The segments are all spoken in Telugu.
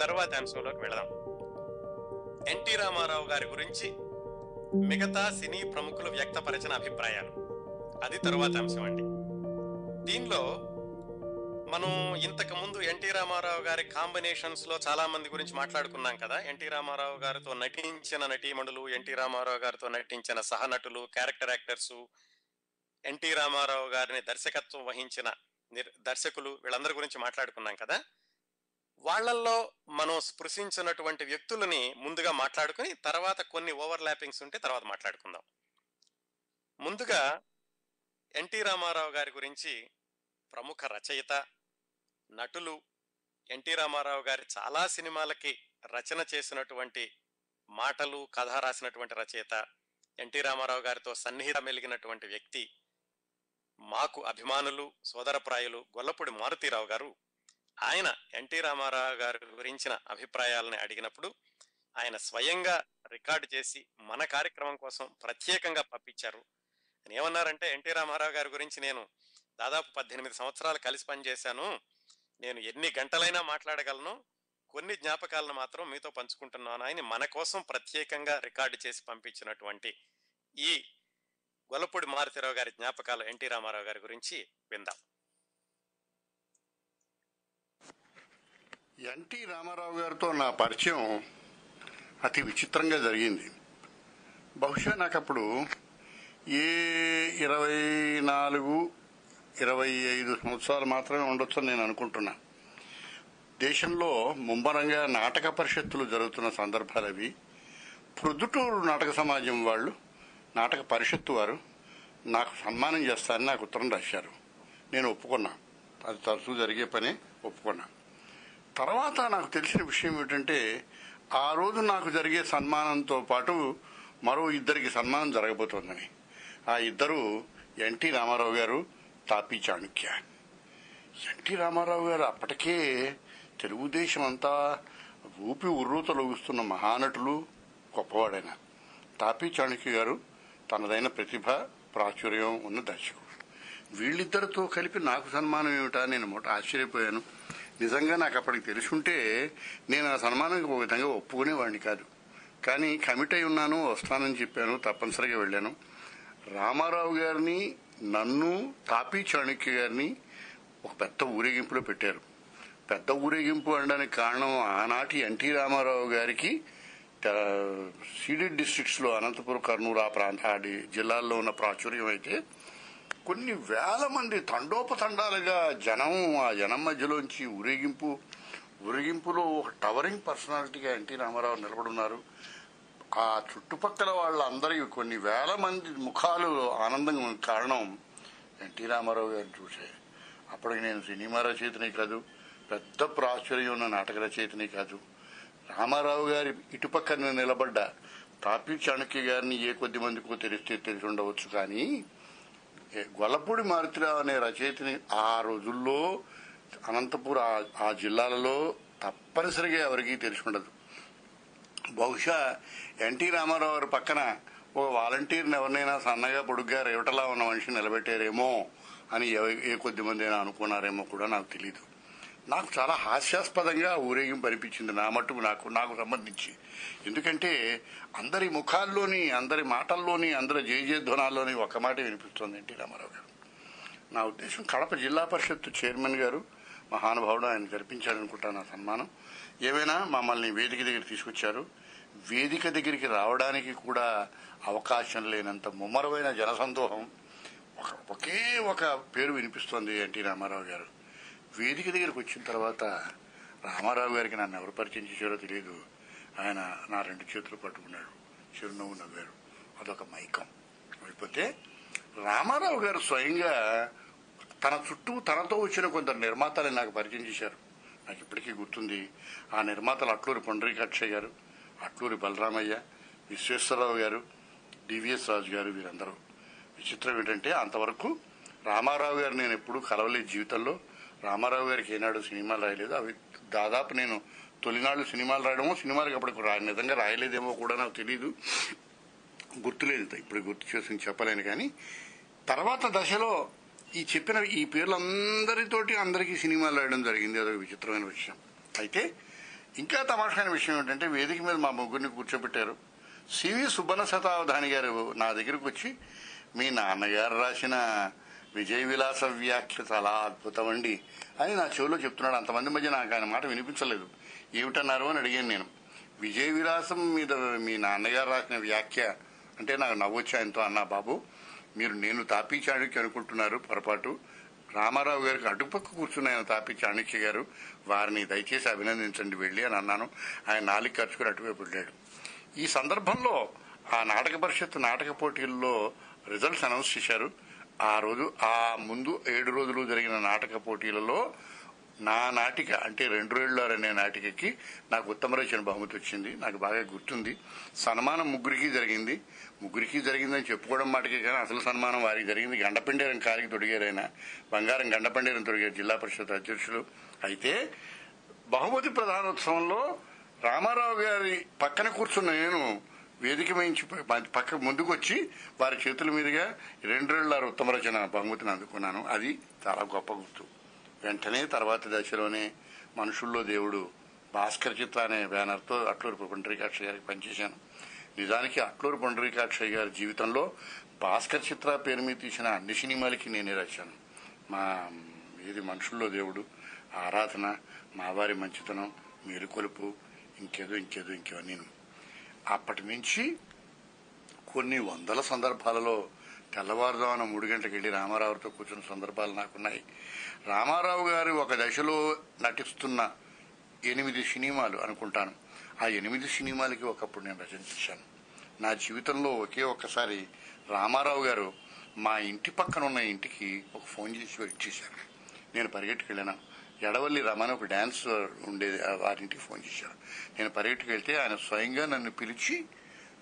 తర్వాత అంశంలోకి వెళదాం. ఎన్టీ రామారావు గారి గురించి మిగతా సినీ ప్రముఖులు వ్యక్తపరిచిన అభిప్రాయాలు. అది తరువాత అంశం అండి. దీనిలో మనం ఇంతకు ముందు ఎన్టీ రామారావు గారి కాంబినేషన్స్లో చాలా మంది గురించి మాట్లాడుకున్నాం కదా. ఎన్టీ రామారావు గారితో నటించిన నటీమణులు ఎన్టీ రామారావు గారితో నటించిన సహనటులు character actors N T Ramarao గారిని దర్శకత్వం వహించిన దర్శకులు వీళ్ళందరి గురించి మాట్లాడుకున్నాం కదా. వాళ్ళల్లో మనం స్పృశించినటువంటి వ్యక్తులని ముందుగా మాట్లాడుకుని తర్వాత కొన్ని ఓవర్ ల్యాపింగ్స్ ఉంటే తర్వాత మాట్లాడుకుందాం. ముందుగా ఎన్టీ రామారావు గారి గురించి ప్రముఖ రచయిత నటులు ఎన్టీ రామారావు గారి చాలా సినిమాలకి రచన చేసినటువంటి మాటలు కథ రాసినటువంటి రచయిత ఎన్టీ రామారావు గారితో సన్నిహిత మెలిగినటువంటి వ్యక్తి మాకు అభిమానులు సోదరప్రాయులు గొల్లపూడి మారుతీరావు గారు ఆయన ఎన్టీ రామారావు గారి గురించిన అభిప్రాయాలని అడిగినప్పుడు ఆయన స్వయంగా రికార్డు చేసి మన కార్యక్రమం కోసం ప్రత్యేకంగా పంపించారు. ఆయన ఏమన్నారంటే ఎన్టీ రామారావు గారి గురించి నేను దాదాపు పద్దెనిమిది సంవత్సరాలు కలిసి పనిచేశాను. నేను ఎన్ని గంటలైనా మాట్లాడగలను. కొన్ని జ్ఞాపకాలను మాత్రం మీతో పంచుకుంటున్నాను. ఆయన మన కోసం ప్రత్యేకంగా రికార్డు చేసి పంపించినటువంటి ఈ గొలపూడి మారుతిరావు గారి జ్ఞాపకాలు ఎన్టీ రామారావు గారి గురించి విందాం. ఎన్టీ రామారావు గారితో నా పరిచయం అతి విచిత్రంగా జరిగింది. బహుశా నాకు అప్పుడు ఏ ఇరవై నాలుగు ఇరవై ఐదు సంవత్సరాలు మాత్రమే ఉండొచ్చని నేను అనుకుంటున్నా. దేశంలో ముమ్మరంగా నాటక పరిషత్తులు జరుగుతున్న సందర్భాలు అవి. ప్రొద్దుటూరు నాటక సమాజం వాళ్ళు నాటక పరిషత్తు వారు నాకు సన్మానం చేస్తారని నాకు ఉత్తరం రాశారు. నేను ఒప్పుకున్నా. అది తరచూ జరిగే పనే ఒప్పుకున్నాను తర్వాత నాకు తెలిసిన విషయం ఏమిటంటే ఆ రోజు నాకు జరిగే సన్మానంతో పాటు మరో ఇద్దరికి సన్మానం జరగబోతోందని. ఆ ఇద్దరు ఎన్టీ రామారావు గారు తాపీ చాణుక్య ఎన్టీ రామారావు గారు అప్పటికే తెలుగుదేశం అంతా ఊపి ఉర్రూతలొగుస్తున్న మహానటులు గొప్పవాడైన తాపీ చాణుక్య గారు తనదైన ప్రతిభ ప్రాచుర్యం ఉన్న దర్శకుడు. వీళ్ళిద్దరితో కలిపి నాకు సన్మానం ఏమిటా? నేను మొట్ట ఆశ్చర్యపోయాను. నిజంగా నాకు అప్పటికి తెలుసుంటే నేను ఆ సన్మానానికి ఒక విధంగా ఒప్పుకునేవాడిని కాదు. కానీ కమిట్ అయి ఉన్నాను వస్తానని చెప్పాను తప్పనిసరిగా వెళ్ళాను. రామారావు గారిని నన్ను తాపీ చాణక్య గారిని ఒక పెద్ద ఊరేగింపులో పెట్టారు. పెద్ద ఊరేగింపు అనడానికి కారణం ఆనాటి ఎన్టీ రామారావు గారికి సీడెడ్ డిస్ట్రిక్ట్స్లో అనంతపురం కర్నూలు ఆ ప్రాంత ఆ జిల్లాల్లో ఉన్న ప్రాచుర్యం అయితే కొన్ని వేల మంది తండోపతండాలుగా జనం ఆ జనం మధ్యలోంచి ఊరేగింపు ఊరేగింపులో ఒక టవరింగ్ పర్సనాలిటీగా ఎన్టీ రామారావు నిలబడున్నారు. ఆ చుట్టుపక్కల వాళ్ళందరి కొన్ని వేల మంది ముఖాలు ఆనందంగా ఉన్న కారణం ఎన్టీ రామారావు గారిని చూసే. అప్పటికి నేను సినిమా రచయితని కాదు పెద్ద ప్రాచుర్యం ఉన్న నాటక రచయితని కాదు. రామారావు గారి ఇటుపక్కన నిలబడ్డ తాపి చాణక్య గారిని ఏ కొద్ది మందికో తెలిస్తే తెలిసి ఉండవచ్చు కానీ గొల్లపూడి మారుతిరావు అనే రచయితని ఆ రోజుల్లో అనంతపురం ఆ- జిల్లాలలో తప్పనిసరిగా ఎవరికీ తెలిసి ఉండదు బహుశా ఎన్టీ రామారావు గారి పక్కన ఒక వాలంటీర్ని ఎవరినైనా సన్నగా పొడుగ్గా రేవటలా ఉన్న మనిషిని నిలబెట్టారేమో అని ఏ కొద్ది మంది అయినా అనుకున్నారేమో కూడా నాకు తెలియదు నాకు చాలా హాస్యాస్పదంగా ఊరేగింపు అనిపించింది. నా మట్టుకు నాకు నాకు సంబంధించి. ఎందుకంటే అందరి ముఖాల్లోని అందరి మాటల్లోని అందరి జయ జయధ్వనాల్లోని ఒక మాట వినిపిస్తుంది ఎన్టీ రామారావు గారు. నా ఉద్దేశం కడప జిల్లా పరిషత్ చైర్మన్ గారు మహానుభావుడు ఆయన జరిపించారనుకుంటాను ఆ సన్మానం. ఏమైనా మమ్మల్ని వేదిక దగ్గర తీసుకొచ్చారు. వేదిక దగ్గరికి రావడానికి కూడా అవకాశం లేనంత ముమ్మరమైన జనసందోహం ఒక ఒకే ఒక పేరు వినిపిస్తోంది ఎన్టీ రామారావు గారు. వేదిక దగ్గరికి వచ్చిన తర్వాత రామారావు గారికి నన్ను ఎవరు పరిచయం చేశారో తెలియదు. ఆయన నా రెండు చేతులు పట్టుకున్నాడు. చిరునవ్వు నవ్వారు. అదొక మైకం. అయిపోతే రామారావు గారు స్వయంగా తన చుట్టూ తనతో వచ్చిన కొందరు నిర్మాతలు నాకు పరిచయం చేశారు. నాకు ఇప్పటికీ గుర్తుంది. ఆ నిర్మాతలు అట్లూరి పొండరీకాక్షయ్య గారు అట్లూరి బలరామయ్య విశ్వేశ్వరరావు గారు డివిఎస్ రాజు గారు వీరందరూ. విచిత్రం ఏంటంటే అంతవరకు రామారావు గారు నేను ఎప్పుడూ కలవలేదు జీవితంలో. రామారావు గారికి ఏనాడు సినిమాలు రాయలేదు. అవి దాదాపు నేను తొలినాళ్ళు సినిమాలు రాయడమో సినిమాలకు అప్పటికి రా నిజంగా రాయలేదేమో కూడా నాకు తెలియదు గుర్తులేదు ఇప్పుడు గుర్తు చేసి చెప్పలేను కానీ తర్వాత దశలో ఈ చెప్పిన ఈ పేర్లందరితోటి అందరికీ సినిమాలు రాయడం జరిగింది. అదొక విచిత్రమైన విషయం. అయితే ఇంకా తమాషైన విషయం ఏంటంటే వేదిక మీద మా ముగ్గురిని కూర్చోబెట్టారు. సివి సుబ్బన శతావధాని గారు నా దగ్గరకు వచ్చి మీ నాన్నగారు రాసిన విజయ విలాస వ్యాఖ్య చాలా అద్భుతం అండి అని నా చెవిలో చెప్తున్నాడు. అంతమంది మధ్య నాకు ఆయన మాట వినిపించలేదు. ఏమిటన్నారు అని అడిగాను నేను. విజయ విలాసం మీద మీ నాన్నగారు రాసిన వ్యాఖ్య అంటే నాకు నవ్వొచ్చు ఆయనతో అన్నా బాబు మీరు నేను తాపీ చాణుక్య అనుకుంటున్నారు పొరపాటు. రామారావు గారికి అటుపక్క కూర్చున్న ఆయన తాపి చాణుక్య గారు వారిని దయచేసి అభినందించండి వెళ్ళి అని అన్నాను. ఆయన నాలుగు ఖర్చుకుని అటువైపు వెళ్ళాడు ఈ సందర్భంలో ఆ నాటక పరిషత్ నాటక పోటీల్లో రిజల్ట్స్ అనౌన్స్ చేశారు. ఆ రోజు ఆ ముందు ఏడు రోజులు జరిగిన నాటక పోటీలలో నా నాటిక అంటే రెండు రేళ్ళారు అనే నాటికకి నాకు ఉత్తమ రచన బహుమతి వచ్చింది. నాకు బాగా గుర్తుంది. సన్మానం ముగ్గురికి జరిగింది. ముగ్గురికి జరిగిందని చెప్పుకోవడం మాటకే కానీ అసలు సన్మానం వారికి జరిగింది. గండపండేరం కారికి తొడిగారైనా బంగారం గండపండేరం తొడిగారు జిల్లా పరిషత్ అధ్యక్షులు. అయితే బహుమతి ప్రధానోత్సవంలో రామారావు గారి పక్కన కూర్చున్న నేను వేదిక మించి పక్క ముందుకు వచ్చి వారి చేతుల మీదుగా రెండేళ్ళ ఉత్తమ రచన బహుమతిని అందుకున్నాను. అది చాలా గొప్ప గుర్తు. వెంటనే తర్వాత దశలోనే మనుషుల్లో దేవుడు భాస్కర్ చిత్ర అనే బ్యానర్తో అట్లూరు పుండరీకాక్ష గారికి పనిచేశాను. నిజానికి అట్లూరు పుండరీకాక్షయ్య గారి జీవితంలో భాస్కర్ చిత్ర పేరు మీద తీసిన అన్ని సినిమాలకి నేనే రాశాను. మా ఇది మనుషుల్లో దేవుడు ఆరాధన మావారి మంచితనం మేలుకొలుపు ఇంకేదో ఇంకేదో ఇంకేవన్నీ అప్పటి నుంచి కొన్ని వందల సందర్భాలలో తెల్లవారుజామున మూడు గంటలకు వెళ్ళి రామారావుతో కూర్చున్న సందర్భాలు నాకున్నాయి. రామారావు గారు ఒక దశలో నటిస్తున్న ఎనిమిది సినిమాలు అనుకుంటాను. ఆ ఎనిమిది సినిమాలకి ఒకప్పుడు నేను రచించాను నా జీవితంలో ఒకే ఒక్కసారి రామారావు గారు మా ఇంటి పక్కన ఉన్న ఇంటికి ఒక ఫోన్ చేసి ఇచ్చేశారు నేను పరిగెట్టుకు వెళ్ళాను ఎడవల్లి రమణ ఒక డ్యాన్స్ ఉండేది వారింటికి ఫోన్ చేశారు. నేను పర్యటకు వెళ్తే ఆయన స్వయంగా నన్ను పిలిచి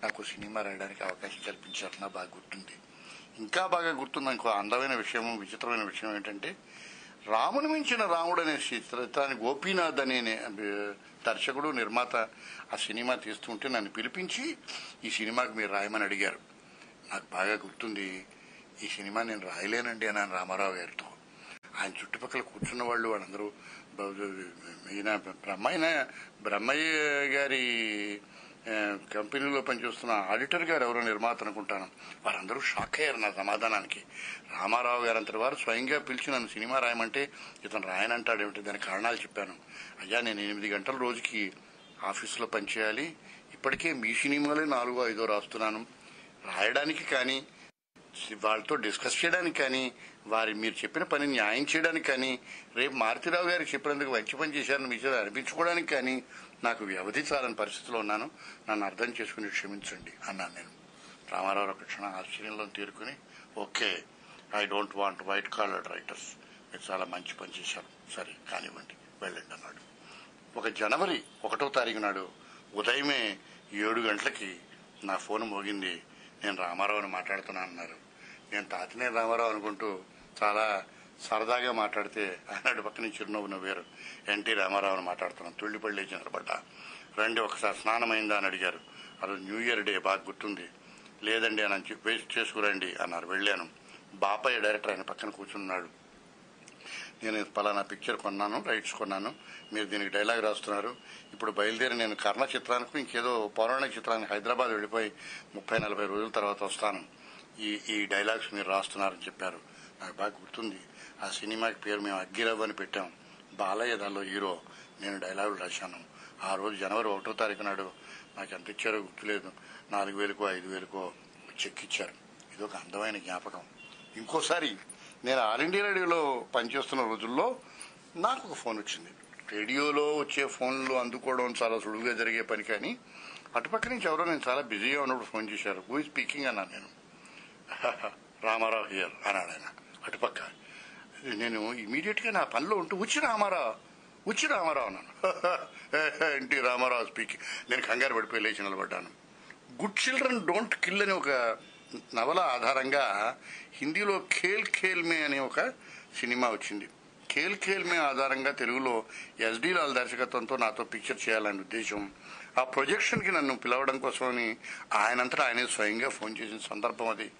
నాకు సినిమా రాయడానికి అవకాశం కల్పించారు. నా బాగా గుర్తుంది. ఇంకా బాగా గుర్తుంది ఇంకో అందమైన విషయం విచిత్రమైన విషయం ఏంటంటే రాముని మించిన రాముడు అనే చిత్రాన్ని గోపీనాథ్ అనే దర్శకుడు నిర్మాత ఆ సినిమా తీస్తుంటే నన్ను పిలిపించి ఈ సినిమాకి మీరు రాయమని అడిగారు. నాకు బాగా గుర్తుంది. ఈ సినిమా నేను రాయలేనండి అన్నాను రామారావు గారితో. ఆయన చుట్టుపక్కల కూర్చున్న వాళ్ళు వాళ్ళందరూ ఈయన బ్రహ్మయ్య బ్రహ్మయ్య గారి కంపెనీలో పనిచేస్తున్న ఆడిటర్ గారు ఎవరో నిర్మాత అనుకుంటాను. వారందరూ షాక్ అయ్యారు నా సమాధానానికి. రామారావు గారంత వారు స్వయంగా పిలిచి నన్ను సినిమా రాయమంటే ఇతను రాయనంటాడేమిటి దాని కారణాలు చెప్పాను. అయ్యా నేను ఎనిమిది గంటల రోజుకి ఆఫీసులో పనిచేయాలి. ఇప్పటికే మీ సినిమాలే నాలుగో ఐదో రాస్తున్నాను. రాయడానికి కానీ వాళ్ళతో డిస్కస్ చేయడానికి కానీ వారి మీరు చెప్పిన పని న్యాయం చేయడానికి కానీ రేపు మారుతిరావు గారు చెప్పినందుకు మంచి పని చేశారని మీ అనిపించుకోవడానికి కానీ నాకు వ్యవధి చాలని పరిస్థితిలో ఉన్నాను. నన్ను అర్థం చేసుకుని క్షమించండి అన్నాను నేను. రామారావు ఒక క్షణం ఆశ్చర్యంలో తీరుకుని okay I don't want white collar writers మీరు చాలా మంచి పని చేశారు. సరే కానివ్వండి వెళ్ళండి అన్నాడు. ఒక జనవరి ఒకటో తారీఖు నాడు ఉదయమే ఏడు గంటలకి నా ఫోన్ మోగింది. నేను రామారావుని మాట్లాడుతున్నాను అన్నారు. నేను తాతనే రామారావు అనుకుంటూ చాలా సరదాగా మాట్లాడితే ఆయన పక్క నుంచి చిరునవ్వు నవ్వారు. ఎన్టీ రామారావుని మాట్లాడుతున్నాను తుళ్ళిపల్లి చంద్రబడ్డ రండి ఒకసారి స్నానమైందా అని అడిగారు. అది న్యూ ఇయర్ డే బాగా గుర్తుంది. లేదండి అని చెప్పి వేస్ట్ చేసుకురండి అన్నారు. వెళ్ళాను. బాపయ్య డైరెక్టర్ ఆయన పక్కన కూర్చున్నాడు. నేను పలానా పిక్చర్ కొన్నాను రైట్స్ కొన్నాను. మీరు దీనికి డైలాగ్ రాస్తున్నారు. ఇప్పుడు బయలుదేరి నేను కర్ణ చిత్రానికి ఇంకేదో పౌరాణిక చిత్రానికి హైదరాబాద్ వెళ్ళిపోయి ముప్పై నలభై రోజుల తర్వాత వస్తాను. ఈ ఈ డైలాగ్స్ మీరు రాస్తున్నారని చెప్పారు. నాకు బాగా గుర్తుంది. ఆ సినిమాకి పేరు మేము అగ్గిరవ్వ అని పెట్టాం. బాలయ్య దానిలో హీరో. నేను డైలాగులు రాశాను. ఆ రోజు జనవరి ఒకటో తారీఖు నాడు నాకు ఎంత ఇచ్చారో గుర్తులేదు. నాలుగు వేలకో ఐదు వేలకో చెక్ ఇచ్చారు. ఇది ఒక అందమైన జ్ఞాపకం. ఇంకోసారి నేను ఆల్ ఇండియా రేడియోలో పనిచేస్తున్న రోజుల్లో నాకు ఒక ఫోన్ వచ్చింది. రేడియోలో వచ్చే ఫోన్లు అందుకోవడం చాలా సులువుగా జరిగే పని కానీ అటుపక్క నుంచి ఎవరో నేను చాలా బిజీగా ఉన్నప్పుడు ఫోన్ చేశారు. హూ స్పీకింగ్ అన్నాను నేను. రామారావు హియర్ అన్నాడు ఆయన. అటుపక్క. నేను ఇమీడియట్గా నా పనిలో ఉంటూ వచ్చి రామారావు వచ్చి రామారావు అన్నాను. NT Ramarao speaking. నేను కంగారు పడిపోయి లేచి నిలబడ్డాను. గుడ్ చిల్డ్రన్ డోంట్ కిల్ అనే ఒక నవల ఆధారంగా హిందీలో ఖేల్ ఖేల్ మే అనే ఒక సినిమా వచ్చింది. ఖేల్ ఖేల్ మే ఆధారంగా తెలుగులో ఎస్డి లాల్ దర్శకత్వంతో నాతో పిక్చర్ చేయాలనే ఉద్దేశం. ఆ ప్రొజెక్షన్కి నన్ను పిలవడం కోసమని ఆయనంతటా ఆయనే స్వయంగా ఫోన్ చేసిన సందర్భం అది.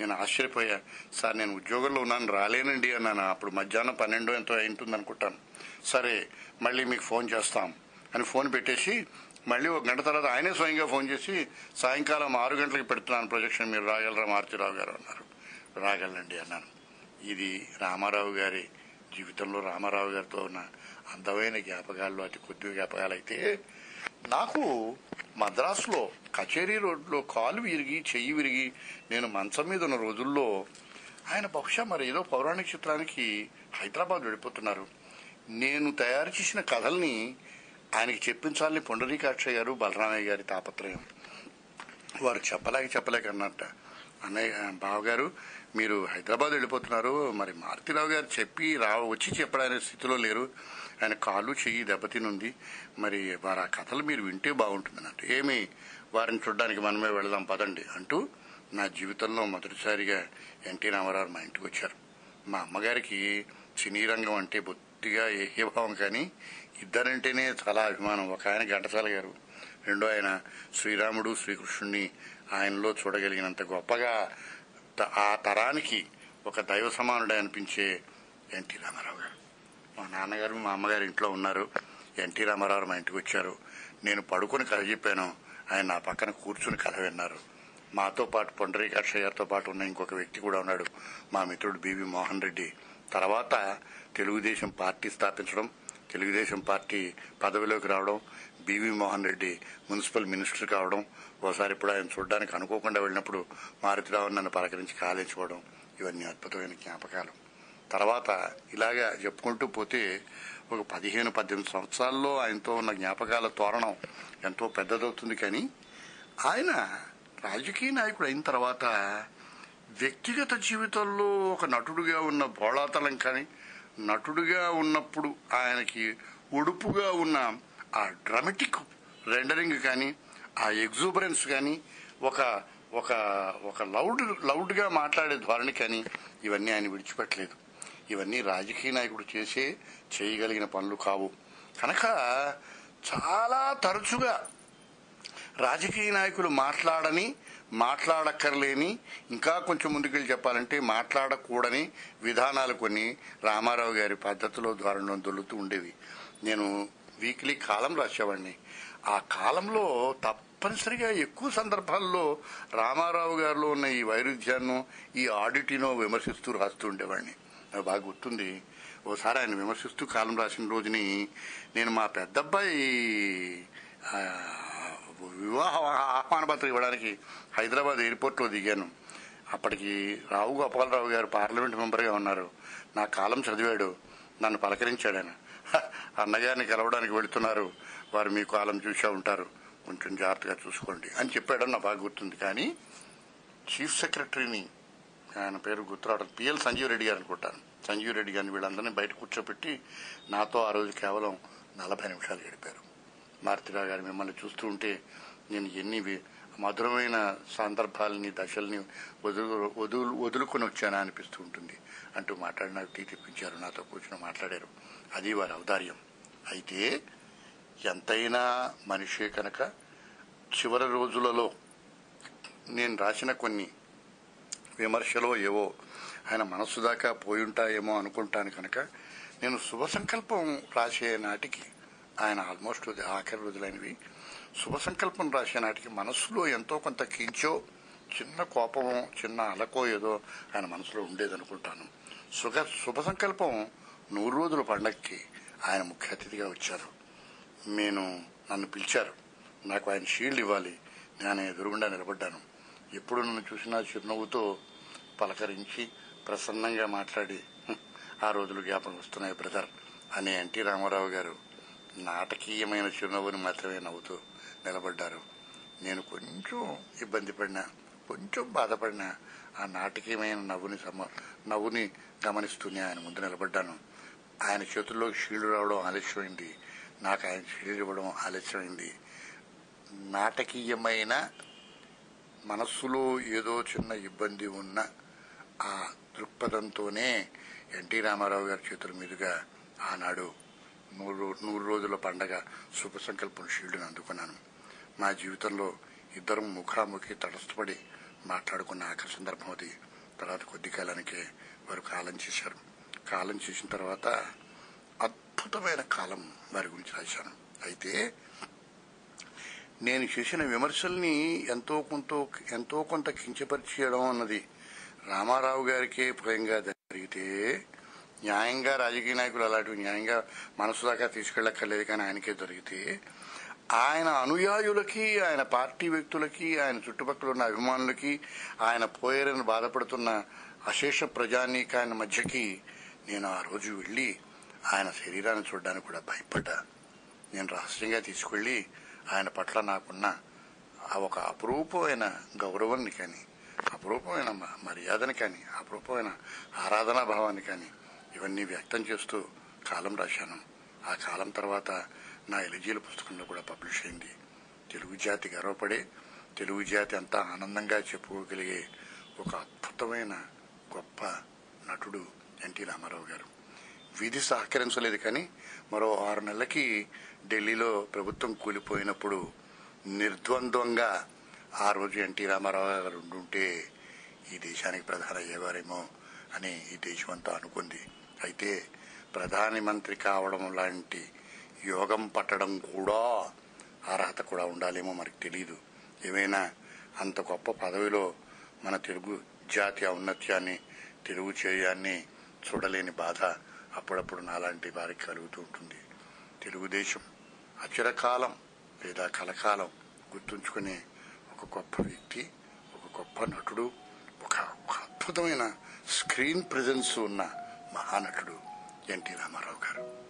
నేను ఆశ్చర్యపోయా. సార్ నేను ఉద్యోగంలో ఉన్నాను రాలేనండి అన్నాను. అప్పుడు మధ్యాహ్నం పన్నెండు ఎంతో అయింటుంది అనుకుంటాను సరే మళ్ళీ మీకు ఫోన్ చేస్తాం అని ఫోన్ పెట్టేసి మళ్ళీ ఒక గంట తర్వాత ఆయనే స్వయంగా ఫోన్ చేసి సాయంకాలం ఆరు గంటలకు పెడుతున్నాను ప్రొజెక్షన్ మీరు రాగలరా మారుతిరావు గారు అన్నారు. రాగలండి అన్నాను. ఇది రామారావు గారి జీవితంలో రామారావు గారితో ఉన్న అందమైన జ్ఞాపకాల్లో అతి కొద్ది జ్ఞాపకాలు అయితే నాకు మద్రాసులో కచేరీ రోడ్లో కాలు విరిగి చెయ్యి విరిగి నేను మంచం మీద ఉన్న రోజుల్లో ఆయన బహుశా మరి ఏదో పౌరాణిక చిత్రానికి హైదరాబాద్ వెళ్ళిపోతున్నారు. నేను తయారు చేసిన కథల్ని ఆయనకి చెప్పించాలని పొండరీకాక్ష గారు బలరామయ్య గారి తాపత్రయం. వారు చెప్పలేక చెప్పలేక అన్నట్ట. అన్నయ్య బావగారు మీరు హైదరాబాద్ వెళ్ళిపోతున్నారు. మరి మారుతిరావు గారు చెప్పి రా వచ్చి చెప్పడానికి స్థితిలో లేరు. ఆయన కాళ్ళు చెయ్యి దెబ్బతినుంది. మరి వారు ఆ కథలు మీరు వింటే బాగుంటుంది అన్నట్టు ఏమి వారిని చూడడానికి మనమే వెళదాం పదండి అంటూ నా జీవితంలో మొదటిసారిగా ఎన్టీ రామారావు మా ఇంటికి వచ్చారు. మా అమ్మగారికి సినీ రంగం అంటే బొత్తిగా ఏహీభావం కానీ ఇద్దరంటేనే చాలా అభిమానం. ఒక ఆయన ఘంటసాల గారు రెండో ఆయన శ్రీరాముడు శ్రీకృష్ణుడిని ఆయనలో చూడగలిగినంత గొప్పగా త- ఆ తరానికి ఒక దైవ సమానుడే అనిపించే ఎన్టీ రామారావు గారు. మా నాన్నగారు మా అమ్మగారు ఇంట్లో ఉన్నారు. ఎన్టీ రామారావు మా ఇంటికి వచ్చారు. నేను పడుకుని కథ చెప్పాను. ఆయన నా పక్కన కూర్చుని కథ విన్నారు. మాతో పాటు పొండరీకాక్ష గారితో పాటు ఉన్న ఇంకొక వ్యక్తి కూడా ఉన్నాడు. మా మిత్రుడు బివి మోహన్ రెడ్డి. తర్వాత తెలుగుదేశం పార్టీ స్థాపించడం తెలుగుదేశం పార్టీ పదవిలోకి రావడం BV Mohan Reddy municipal minister కావడం ఓసారి ఇప్పుడు ఆయన చూడడానికి అనుకోకుండా వెళ్ళినప్పుడు మారుతిరావు నన్ను పలకరించి కాలేసుకోవడం ఇవన్నీ అద్భుతమైన జ్ఞాపకాలు. తర్వాత ఇలాగా చెప్పుకుంటూ పోతే ఒక పదిహేను పద్దెనిమిది సంవత్సరాల్లో ఆయనతో ఉన్న జ్ఞాపకాల తోరణం ఎంతో పెద్దదవుతుంది కానీ ఆయన రాజకీయ నాయకుడు అయిన తర్వాత వ్యక్తిగత జీవితంలో ఒక నటుడుగా ఉన్న బోళాతలం కానీ నటుడుగా ఉన్నప్పుడు ఆయనకి ఉడుపుగా ఉన్న ఆ డ్రమటిక్ రెండరింగ్ కానీ ఆ ఎగ్జూబరెన్స్ కానీ ఒక ఒక ఒక లౌడ్ లౌడ్గా మాట్లాడే ధోరణి కానీ ఇవన్నీ ఆయన విడిచిపెట్టలేదు. ఇవన్నీ రాజకీయ నాయకుడు చేసే చేయగలిగిన పనులు కావు. కనుక చాలా తరచుగా రాజకీయ నాయకులు మాట్లాడని మాట్లాడక్కర్లేని ఇంకా కొంచెం ముందుకెళ్ళి చెప్పాలంటే మాట్లాడకూడని విధానాలు కొన్ని రామారావు గారి పద్ధతిలో ధోరణిలో దొల్లుతూ ఉండేవి. నేను వీక్లీ కాలం రాసేవాడిని. ఆ కాలంలో తప్పనిసరిగా ఎక్కువ సందర్భాల్లో రామారావు గారిలో ఉన్న ఈ వైరుధ్యాన్ని ఈ ఆడిటినో విమర్శిస్తూ రాస్తూ ఉండేవాడిని. నాకు బాగా గుర్తుంది. ఓసారి ఆయన విమర్శిస్తూ కాలం రాసిన రోజుని నేను మా పెద్దబ్బాయి వివాహ ఆహ్వాన పత్రిక ఇవ్వడానికి హైదరాబాద్ ఎయిర్పోర్ట్లో దిగాను. అప్పటికి రావు గోపాలరావు గారు పార్లమెంట్ మెంబర్గా ఉన్నారు. నా కాలం చదివాడు. నన్ను పలకరించాడు ఆయన. అన్నగారిని కలవడానికి వెళుతున్నారు. వారు మీ కాలం చూసే ఉంటారు. కొంచెం జాగ్రత్తగా చూసుకోండి అని చెప్పాడని బాగా గుర్తుంది. కానీ చీఫ్ సెక్రటరీని ఆయన పేరు గుర్తురావడం పిఎల్ సంజీవ్ రెడ్డి గారు అనుకుంటాను సంజీవ్ రెడ్డి గారిని వీళ్ళందరినీ బయట కూర్చోపెట్టి నాతో ఆ రోజు కేవలం నలభై నిమిషాలు గడిపారు. మారుతిరావు గారు మిమ్మల్ని చూస్తూ ఉంటే నేను ఎన్ని మధురమైన సందర్భాలని దశల్ని వదులు వదులు వదులుకొని వచ్చానా అనిపిస్తూ ఉంటుంది. అంటూ మాట్లాడి నాకు టీ తెప్పించారు. నాతో కూర్చొని మాట్లాడారు. అది వారి ఔదార్యం. అయితే ఎంతైనా మనిషే కనుక చివరి రోజులలో నేను రాసిన కొన్ని విమర్శలో ఏవో ఆయన మనస్సు దాకా పోయి ఉంటాయేమో అనుకుంటాను కనుక నేను శుభ సంకల్పం రాసే నాటికి ఆయన ఆల్మోస్ట్ ఆఖరి రోజులైనవి. శుభ సంకల్పం రాసే నాటికి మనస్సులో ఎంతో కొంత కించో చిన్న కోపమో చిన్న అలకో ఏదో ఆయన మనసులో ఉండేదనుకుంటాను. సుఖ శుభ సంకల్పం నూరు రోజుల పండగకి ఆయన ముఖ్య అతిథిగా వచ్చారు. నేను నన్ను పిలిచారు. నాకు ఆయన షీల్డ్ ఇవ్వాలి. నేను ఎదురుగుండా నిలబడ్డాను. ఎప్పుడు నన్ను చూసినా చిరునవ్వుతో పలకరించి ప్రసన్నంగా మాట్లాడి ఆ రోజులు జ్ఞాపకం వస్తున్నాయి బ్రదర్ అని ఎన్టీ రామారావు గారు నాటకీయమైన చిరునవ్వుని మాత్రమే నవ్వుతూ నిలబడ్డారు. నేను కొంచెం ఇబ్బంది పడినా కొంచెం బాధపడినా ఆ నాటకీయమైన నవ్వుని సమ నవ్వుని గమనిస్తూనే ఆయన ముందు నిలబడ్డాను. ఆయన చేతుల్లోకి షీల్డ్ రావడం ఆలస్యమైంది. నాకు ఆయన షీల్డ్ ఇవ్వడం ఆలస్యమైంది. నాటకీయమైన మనస్సులో ఏదో చిన్న ఇబ్బంది ఉన్న ఆ దృక్పథంతోనే ఎన్టీ రామారావు గారి చేతుల మీదుగా ఆనాడు నూరు నూరు రోజుల పండగ శుభ సంకల్పం షీల్డ్ని అందుకున్నాను. మా జీవితంలో ఇద్దరం ముఖాముఖి తటస్థపడి మాట్లాడుకున్న ఆఖరి సందర్భం అది. తర్వాత కొద్ది కాలానికే వారు కాలం చేశారు. కాలం చేసిన తర్వాత అద్భుతమైన కాలం వారి గురించి రాశాను. అయితే నేను చేసిన విమర్శల్ని ఎంతో కొంత ఎంతో కొంత కించపరిచేయడం అన్నది రామారావు గారికే భయంగా జరిగితే న్యాయంగా రాజకీయ నాయకులు అలాంటివి న్యాయంగా మనసు దాకా తీసుకెళ్ళక్కర్లేదు కానీ ఆయనకే దొరికితే ఆయన అనుయాయులకి ఆయన పార్టీ వ్యక్తులకి ఆయన చుట్టుపక్కల ఉన్న అభిమానులకి ఆయన పోయారని బాధపడుతున్న అశేష ప్రజానీకాయన మధ్యకి నేను ఆ రోజు వెళ్ళి ఆయన శరీరాన్ని చూడడానికి కూడా భయపడ్డా. నేను రహస్యంగా తీసుకెళ్ళి ఆయన పట్ల నాకున్న ఆ ఒక అపురూపమైన గౌరవాన్ని కానీ అపురూపమైన మర్యాదని కానీ అపురూపమైన ఆరాధనా భావాన్ని కానీ ఇవన్నీ వ్యక్తం చేస్తూ కాలం రాశాను. ఆ కాలం తర్వాత నా ఎలిజీల పుస్తకంలో కూడా పబ్లిష్ అయింది. తెలుగు జాతి గర్వపడే తెలుగు జాతి అంతా ఆనందంగా చెప్పుకోగలిగే ఒక అద్భుతమైన గొప్ప నటుడు ఎన్టీ రామారావు గారు. విధి సహకరించలేదు కానీ మరో ఆరు నెలలకి ఢిల్లీలో ప్రభుత్వం కూలిపోయినప్పుడు నిర్ద్వంద్వంగా ఆ రోజు ఎన్టీ రామారావు గారు ఉండుంటే ఈ దేశానికి ప్రధాని అయ్యేవారేమో అని ఈ దేశం అంతా అనుకుంది. అయితే ప్రధానమంత్రి కావడం లాంటి యోగం పట్టడం కూడా అర్హత కూడా ఉండాలేమో మనకు తెలియదు ఏమైనా అంత గొప్ప పదవిలో మన తెలుగు జాతి ఔన్నత్యాన్ని తెలుగు చేయాన్ని చూడలేని బాధ అప్పుడప్పుడు నాలాంటి వారికి కలుగుతూ ఉంటుంది. తెలుగుదేశం అచిరకాలం లేదా కలకాలం గుర్తుంచుకునే ఒక గొప్ప వ్యక్తి ఒక గొప్ప నటుడు ఒక ఒక అద్భుతమైన స్క్రీన్ ప్రెజెన్స్ ఉన్న మహానటుడు ఎన్టీ రామారావు గారు.